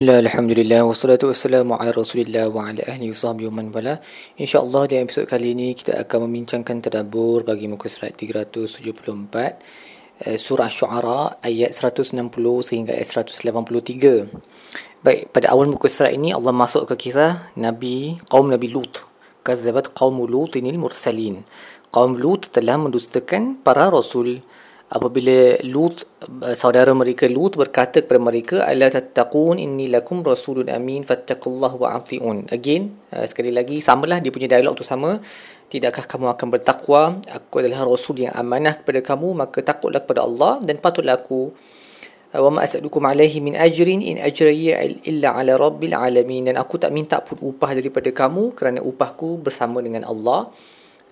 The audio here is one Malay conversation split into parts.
Alhamdulillah wassalatu wassalamu ala Rasulillah wa ala ahli washabihi wa man wala. Insya-Allah di episod kali ini kita akan membincangkan tadabbur bagi muka surat 374 eh, surah Syuara ayat 160 sehingga ayat 183. Baik, pada awal muka surat ini Allah masuk ke kisah Nabi kaum Nabi Lut. Kazzabat qaum Lutinil mursalin. Kaum Lut telah mendustakan para rasul apabila Lut saudara mereka Lut berkata kepada mereka ala tattaqun inni lakum rasulun amin fattaqullaha wa atiun. Again uh, sekali lagi samalah dia punya dialog tu sama. Tidakkah kamu akan bertakwa? Aku adalah rasul yang amanah kepada kamu maka takutlah kepada Allah dan patutlah aku. Uh, wa ma as'alukum alaihi min ajrin in ajriya illa ala rabbil alamin. Dan aku tak minta pun upah daripada kamu kerana upahku bersama dengan Allah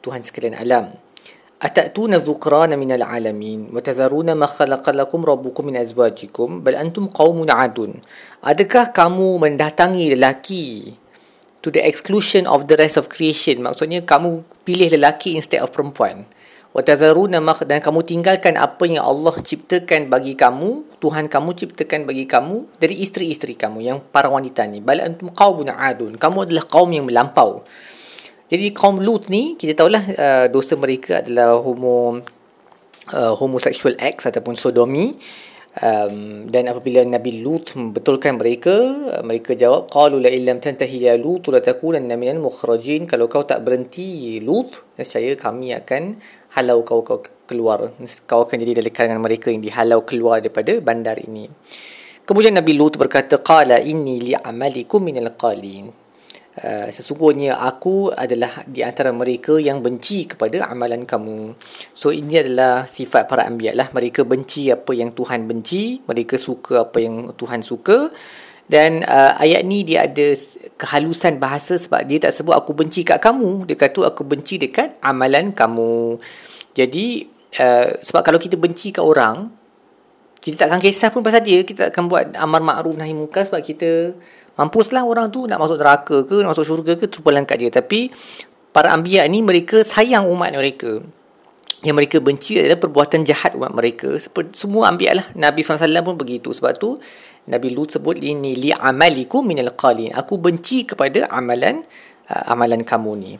Tuhan sekalian alam أتأتون الذكران من العالمين وتذرون ما خلق لكم ربكم من أزواجكم بل أنتم قوم عادون Adakah kamu mendatangi lelaki to the exclusion of the rest of creation maksudnya kamu pilih lelaki instead of perempuan watazaruna dan kamu tinggalkan apa yang Allah ciptakan bagi kamu Tuhan kamu ciptakan bagi kamu dari isteri-isteri kamu yang para wanita ni bal antum qaumun adun kamu adalah kaum yang melampau jadi kaum Lut ni kita tahulah uh, dosa mereka adalah homo uh, homosexual acts ataupun sodomi. Um, dan apabila Nabi Lut membetulkan mereka, uh, mereka jawab qalu la illam tantahi ya Lut la takunanna minal mukhrajin kalau kau tak berhenti Lut, nescaya kami akan halau kau kau keluar. Kau akan jadi dari kalangan mereka yang dihalau keluar daripada bandar ini. Kemudian Nabi Lut berkata qala inni li'amalikum minal qalin. Uh, sesungguhnya aku adalah di antara mereka yang benci kepada amalan kamu. So ini adalah sifat para anbiya lah. Mereka benci apa yang Tuhan benci, mereka suka apa yang Tuhan suka. Dan uh, ayat ni dia ada kehalusan bahasa sebab dia tak sebut aku benci kat kamu. Dia kata aku benci dekat amalan kamu. Jadi uh, sebab kalau kita benci kat orang, kita tak akan kisah pun pasal dia. Kita akan buat amar ma'ruf nahi munkar sebab kita Mampuslah orang tu nak masuk neraka ke, nak masuk syurga ke, terpulang kat dia. Tapi para ambiya ni mereka sayang umat mereka. Yang mereka benci adalah perbuatan jahat umat mereka. Seperti semua ambiya lah. Nabi SAW pun begitu. Sebab tu Nabi Lut sebut ini li amaliku minal qalin. Aku benci kepada amalan uh, amalan kamu ni.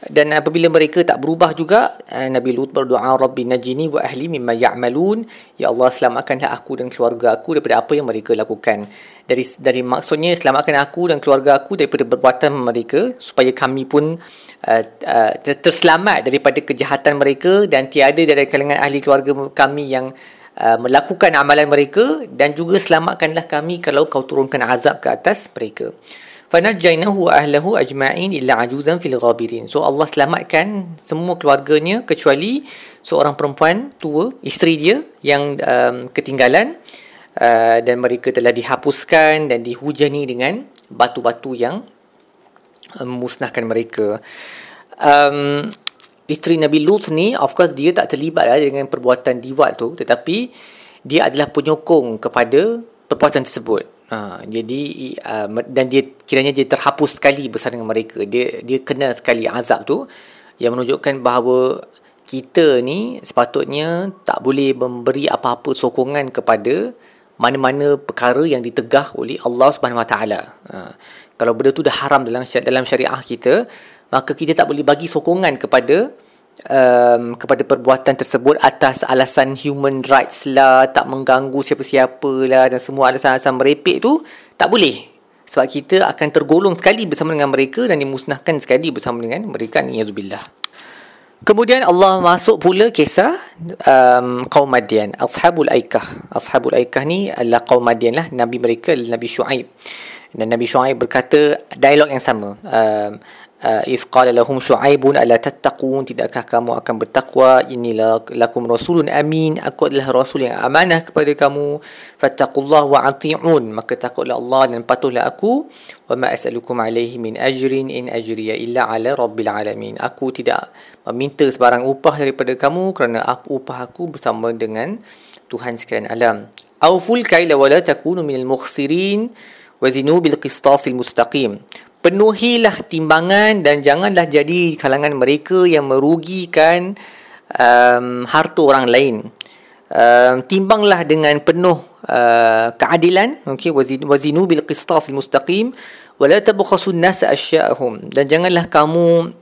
Dan apabila mereka tak berubah juga eh, Nabi Lut berdoa Rabbi najini wa ahli mimma ya'malun. Ya Allah selamatkanlah aku dan keluarga aku daripada apa yang mereka lakukan. Dari dari maksudnya selamatkan aku dan keluarga aku daripada perbuatan mereka supaya kami pun uh, uh, terselamat daripada kejahatan mereka dan tiada dari kalangan ahli keluarga kami yang uh, melakukan amalan mereka. Dan juga selamatkanlah kami kalau kau turunkan azab ke atas mereka wa ahlihi ajma'in illa ajuzan fil ghabirin so Allah selamatkan semua keluarganya kecuali seorang perempuan tua isteri dia yang um, ketinggalan uh, dan mereka telah dihapuskan dan dihujani dengan batu-batu yang um, memusnahkan mereka. Um, isteri Nabi Lut ni of course dia tak terlibat lah dengan perbuatan diwat tu tetapi dia adalah penyokong kepada perbuatan tersebut Ha, jadi uh, dan dia kiranya dia terhapus sekali bersama dengan mereka. Dia dia kena sekali azab tu yang menunjukkan bahawa kita ni sepatutnya tak boleh memberi apa-apa sokongan kepada mana-mana perkara yang ditegah oleh Allah Subhanahu Wa Taala. Ha, kalau benda tu dah haram dalam dalam syariah kita, maka kita tak boleh bagi sokongan kepada um, kepada perbuatan tersebut atas alasan human rights lah, tak mengganggu siapa-siapa lah dan semua alasan-alasan merepek tu tak boleh. Sebab kita akan tergolong sekali bersama dengan mereka dan dimusnahkan sekali bersama dengan mereka ni yazubillah. Kemudian Allah masuk pula kisah um, kaum Madian, Ashabul Aikah. Ashabul Aikah ni adalah kaum Madian lah, Nabi mereka Nabi Shu'aib. Dan Nabi Shu'aib berkata dialog yang sama. Um, iz qala lahum syu'aibun ala tattaqun tidakkah kamu akan bertakwa? inilah lakum rasulun amin aku adalah rasul yang amanah kepada kamu. fattaqullah wa ati'un maka takutlah Allah dan patuhlah aku. wa ma as'alukum alaihi min ajrin in ajriya illa ala rabbil alamin aku tidak meminta sebarang upah daripada kamu kerana upah aku bersama dengan Tuhan sekalian alam. Auful kaila wa la takunu minal mukhsirin wazinu bil qistasil mustaqim penuhilah timbangan dan janganlah jadi kalangan mereka yang merugikan um, harta orang lain. Um, timbanglah dengan penuh uh, keadilan okey wazinu bil qistas al mustaqim wa la tabkhasu an-nas asya'ahum dan janganlah kamu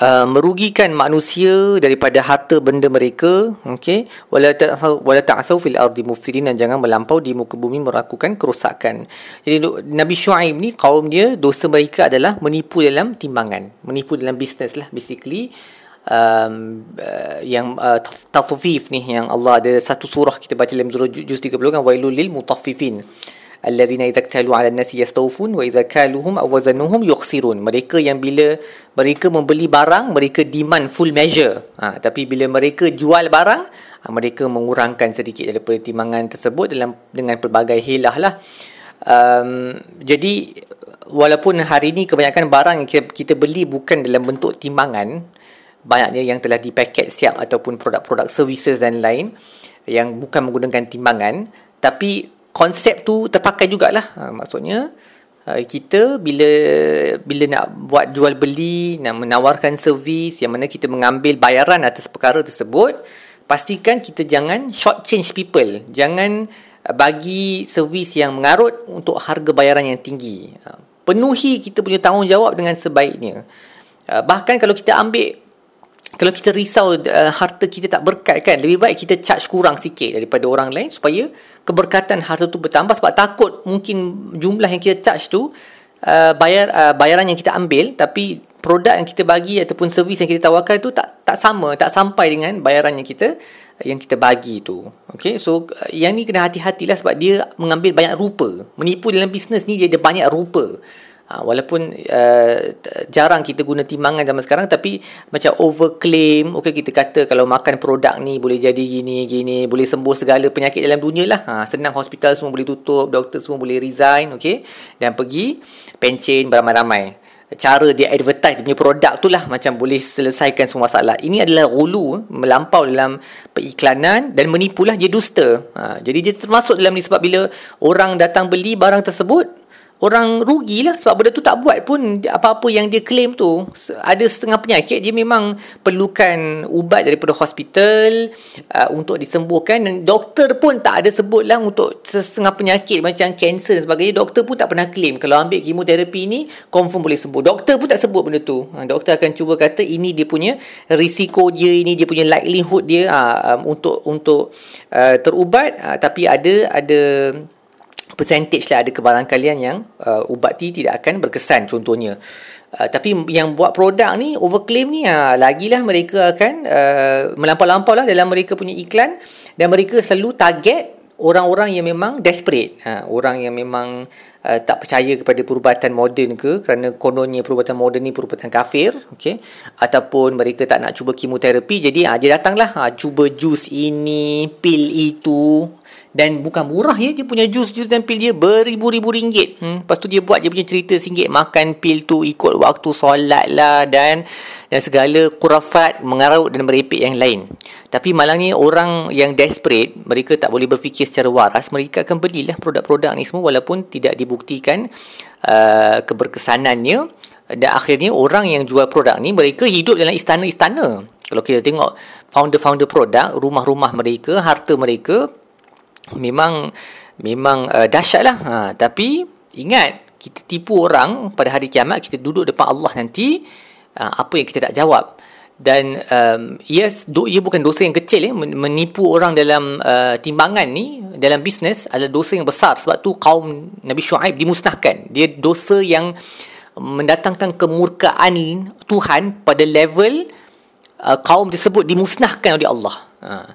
uh, merugikan manusia daripada harta benda mereka okey? Wala ta'thaw fil ardi mufsidin dan jangan melampau di muka bumi melakukan kerosakan. Jadi Nabi Shu'aib ni kaum dia dosa mereka adalah menipu dalam timbangan. Menipu dalam bisnes lah basically. Um, uh, yang uh, tatfif ni yang Allah ada satu surah kita baca dalam surah juz 30 kan wailul lil mutaffifin allazina idza ktalu ala nasi wa idza kaluhum aw wazanuhum yukhsirun mereka yang bila mereka membeli barang mereka demand full measure. Ha, tapi bila mereka jual barang ha, mereka mengurangkan sedikit daripada timbangan tersebut dalam dengan pelbagai hilah lah. Um, jadi walaupun hari ini kebanyakan barang yang kita, kita beli bukan dalam bentuk timbangan banyaknya yang telah dipaket siap ataupun produk-produk services dan lain yang bukan menggunakan timbangan tapi konsep tu terpakai jugalah. Ha, maksudnya ha, kita bila bila nak buat jual beli nak menawarkan servis yang mana kita mengambil bayaran atas perkara tersebut pastikan kita jangan short change people. Jangan bagi servis yang mengarut untuk harga bayaran yang tinggi. Ha, penuhi kita punya tanggungjawab dengan sebaiknya. Bahkan kalau kita ambil kalau kita risau uh, harta kita tak berkat kan lebih baik kita charge kurang sikit daripada orang lain supaya keberkatan harta tu bertambah. Sebab takut mungkin jumlah yang kita charge tu uh, bayar uh, bayaran yang kita ambil tapi produk yang kita bagi ataupun servis yang kita tawarkan tu tak tak sama tak sampai dengan bayaran yang kita yang kita bagi tu. Okay so uh, yang ni kena hati-hatilah sebab dia mengambil banyak rupa. Menipu dalam bisnes ni dia ada banyak rupa Ha, walaupun uh, jarang kita guna timbangan zaman sekarang tapi macam overclaim okey kita kata kalau makan produk ni boleh jadi gini gini boleh sembuh segala penyakit dalam dunia lah. Ha, senang hospital semua boleh tutup doktor semua boleh resign okey. Dan pergi pencen beramai-ramai. Cara dia advertise punya produk tu lah macam boleh selesaikan semua masalah. Ini adalah hulu melampau dalam periklanan dan menipulah dia dusta. Ha, jadi dia termasuk dalam ni sebab bila orang datang beli barang tersebut orang rugilah sebab benda tu tak buat pun apa-apa yang dia claim tu ada setengah penyakit dia memang perlukan ubat daripada hospital uh, untuk disembuhkan. Dan doktor pun tak ada sebut lah untuk setengah penyakit macam kanser dan sebagainya. Doktor pun tak pernah claim. Kalau ambil kemoterapi ni confirm boleh sembuh. Doktor pun tak sebut benda tu. Uh, doktor akan cuba kata ini dia punya risiko dia ini dia punya likelihood dia uh, um, untuk untuk uh, terubat. Uh, tapi ada ada percentage lah ada kebarangkalian yang uh, ubat ni tidak akan berkesan contohnya. Uh, tapi yang buat produk ni overclaim ni uh, lagilah mereka akan uh, melampau-lampau lah dalam mereka punya iklan dan mereka selalu target orang-orang yang memang desperate. Uh, orang yang memang uh, tak percaya kepada perubatan moden ke kerana kononnya perubatan moden ni perubatan kafir. Okay? Ataupun mereka tak nak cuba kemoterapi jadi uh, dia datanglah uh, cuba jus ini, pil itu dan bukan murah ya dia punya jus jus dan pil dia beribu-ribu ringgit hmm. lepas tu dia buat dia punya cerita singgit makan pil tu ikut waktu solat lah dan dan segala kurafat mengarut dan merepek yang lain tapi malangnya orang yang desperate mereka tak boleh berfikir secara waras mereka akan belilah produk-produk ni semua walaupun tidak dibuktikan uh, keberkesanannya dan akhirnya orang yang jual produk ni mereka hidup dalam istana-istana. Kalau kita tengok founder-founder produk rumah-rumah mereka harta mereka memang memang uh, dahsyat lah. Ha, tapi ingat kita tipu orang pada hari kiamat kita duduk depan Allah nanti uh, apa yang kita tak jawab dan um, yes do, ia bukan dosa yang kecil ya. Menipu orang dalam uh, timbangan ni dalam bisnes adalah dosa yang besar. Sebab tu kaum Nabi Shu'aib dimusnahkan. Dia dosa yang mendatangkan kemurkaan Tuhan pada level uh, kaum tersebut dimusnahkan oleh Allah. Uh.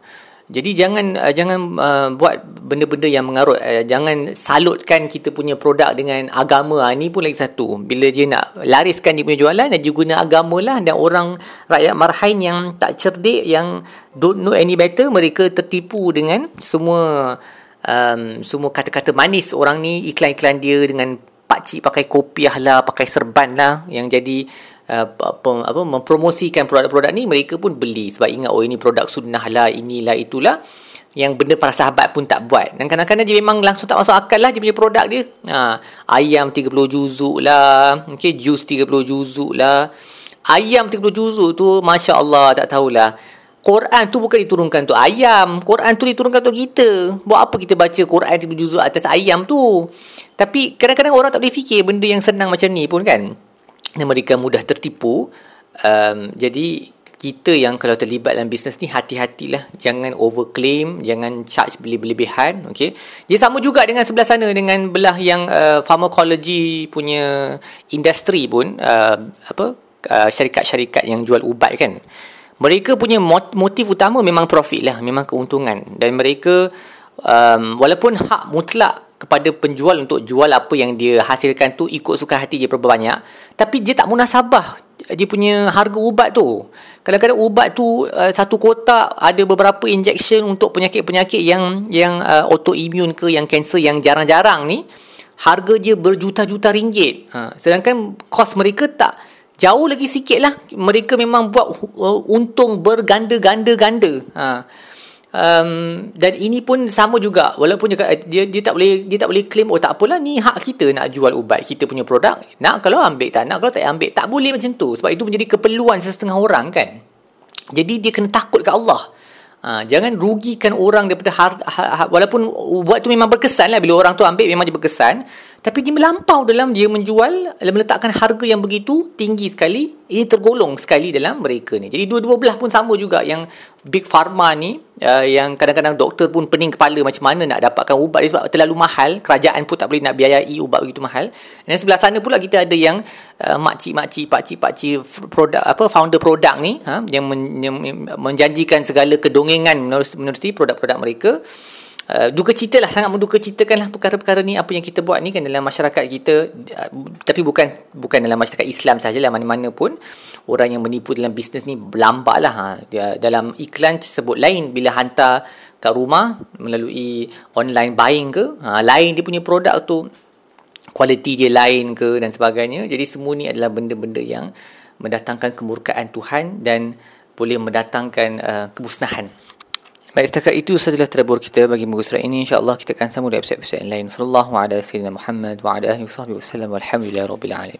Jadi jangan uh, jangan uh, buat benda-benda yang mengarut. Uh, jangan salutkan kita punya produk dengan agama. Ini uh, pun lagi satu. Bila dia nak lariskan dia punya jualan juga guna agama lah dan orang rakyat marhain yang tak cerdik yang don't know any better mereka tertipu dengan semua um, semua kata-kata manis orang ni iklan-iklan dia dengan pakcik pakai kopiah lah, pakai serban lah yang jadi uh, apa, mempromosikan produk-produk ni mereka pun beli sebab ingat oh ini produk sunnah lah inilah itulah yang benda para sahabat pun tak buat dan kadang-kadang dia memang langsung tak masuk akal lah dia punya produk dia ha, ayam 30 juzuk lah okay, jus 30 juzuk lah ayam 30 juzuk tu Masya Allah tak tahulah Quran tu bukan diturunkan untuk ayam. Quran tu diturunkan untuk kita. Buat apa kita baca Quran itu juzuk atas ayam tu? Tapi kadang-kadang orang tak boleh fikir benda yang senang macam ni pun kan. Mereka mudah tertipu. Um, jadi kita yang kalau terlibat dalam bisnes ni hati-hatilah. Jangan overclaim jangan charge berlebihan okey? Dia sama juga dengan sebelah sana dengan belah yang uh, pharmacology punya industri pun uh, apa uh, syarikat-syarikat yang jual ubat kan? Mereka punya motif utama memang profit lah memang keuntungan. Dan mereka um, walaupun hak mutlak kepada penjual untuk jual apa yang dia hasilkan tu ikut suka hati dia berapa banyak. Tapi dia tak munasabah. Dia punya harga ubat tu. Kadang-kadang ubat tu uh, satu kotak ada beberapa injection untuk penyakit-penyakit yang yang uh, autoimmune ke yang kanser yang jarang-jarang ni harga dia berjuta-juta ringgit. Ha, sedangkan kos mereka tak. Jauh lagi sikit lah mereka memang buat uh, untung berganda-ganda-ganda. Ha um, dan ini pun sama juga walaupun eh, dia dia tak boleh dia tak boleh claim oh tak apalah ni hak kita nak jual ubat kita punya produk. Nak kalau ambil tak nak kalau tak ambil tak boleh macam tu. Sebab itu menjadi keperluan setengah orang kan? Jadi dia kena takut ke Allah. Ha, jangan rugikan orang daripada har, har, har, walaupun ubat tu memang berkesan lah. Bila orang tu ambil memang dia berkesan tapi dia melampau dalam dia menjual meletakkan harga yang begitu tinggi sekali ini tergolong sekali dalam mereka ni. Jadi dua-dua belah pun sama juga. Yang big pharma ni uh, yang kadang-kadang doktor pun pening kepala macam mana nak dapatkan ubat dia sebab terlalu mahal kerajaan pun tak boleh nak biayai ubat begitu mahal. Dan sebelah sana pula kita ada yang uh, makcik-makcik pakcik-pakcik produk apa founder produk ni ha, yang, men, yang menjanjikan segala kedongengan menerusi produk-produk mereka Uh, duka cita lah sangat menduka citakan lah perkara-perkara ni. Apa yang kita buat ni kan dalam masyarakat kita uh, tapi bukan bukan dalam masyarakat Islam saja lah mana-mana pun. Orang yang menipu dalam bisnes ni berlambak lah ha. Dia, dalam iklan sebut lain bila hantar kat rumah melalui online buying ke ha, lain dia punya produk tu kualiti dia lain ke dan sebagainya. Jadi semua ni adalah benda-benda yang mendatangkan kemurkaan Tuhan dan boleh mendatangkan uh, kemusnahan Baik, setakat itu sajalah terabur kita bagi muka surat ini. InsyaAllah kita akan sambung di episod-episod yang lain. Sallallahu ala sayyidina Muhammad wa ala ahli wa sahbihi wa sallam. Walhamdulillah rabbil alamin.